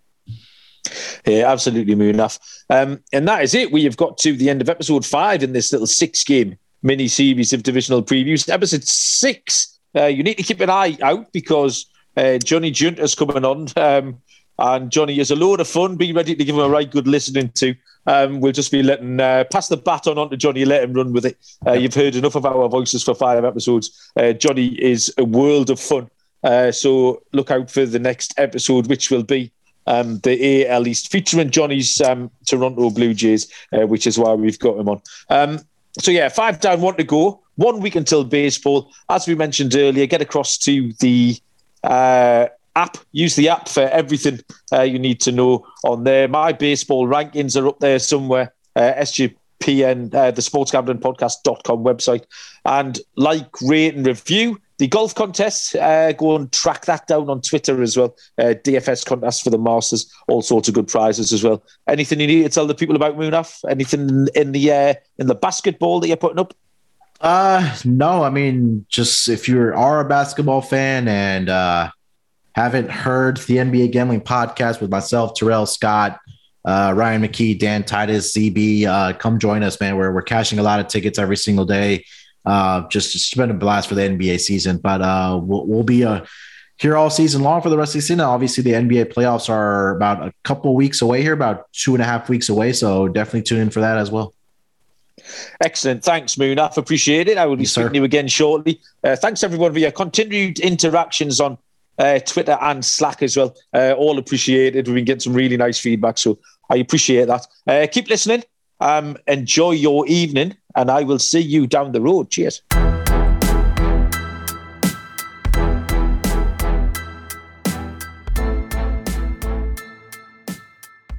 Yeah, absolutely, Munaf. Um, and that is it. We have got to the end of episode five in this little six game mini series of divisional previews. Episode six, uh, you need to keep an eye out because uh, Johnny Junta's coming on. Um, and Johnny is a load of fun. Be ready to give him a right good listening to. Um, we'll just be letting uh, pass the baton on to Johnny, let him run with it. Uh, you've heard enough of our voices for five episodes. Uh, Johnny is a world of fun. Uh, so look out for the next episode, which will be um, the AL East featuring Johnny's um, Toronto Blue Jays, uh, which is why we've got him on. Um, so yeah, five down, one to go. One week until baseball. As we mentioned earlier, get across to the uh, app. Use the app for everything uh, you need to know on there. My baseball rankings are up there somewhere. Uh, SGPN, uh, the sports gambling podcast.com website. And like, rate, and review. the golf contest, uh, go and track that down on Twitter as well. Uh, DFS contest for the Masters, all sorts of good prizes as well. Anything you need to tell the people about Munaf? Anything in the in the basketball that you're putting up? Uh, no. I mean, just if you are a basketball fan and uh, haven't heard the NBA Gambling Podcast with myself, Terrell Scott, uh, Ryan McKee, Dan Titus, CB, uh, come join us, man. We're we're cashing a lot of tickets every single day. Uh, just, just been a blast for the NBA season, but uh, we'll, we'll be uh, here all season long for the rest of the season. Obviously, the NBA playoffs are about a couple weeks away here, about two and a half weeks away. So definitely tune in for that as well. Excellent. Thanks, Munaf. Appreciate it. I will be yes, speaking sir. to you again shortly. Uh, thanks, everyone, for your continued interactions on uh, Twitter and Slack as well. Uh, all appreciated. We've been getting some really nice feedback. So I appreciate that. Uh, keep listening. Um, enjoy your evening, and I will see you down the road. Cheers.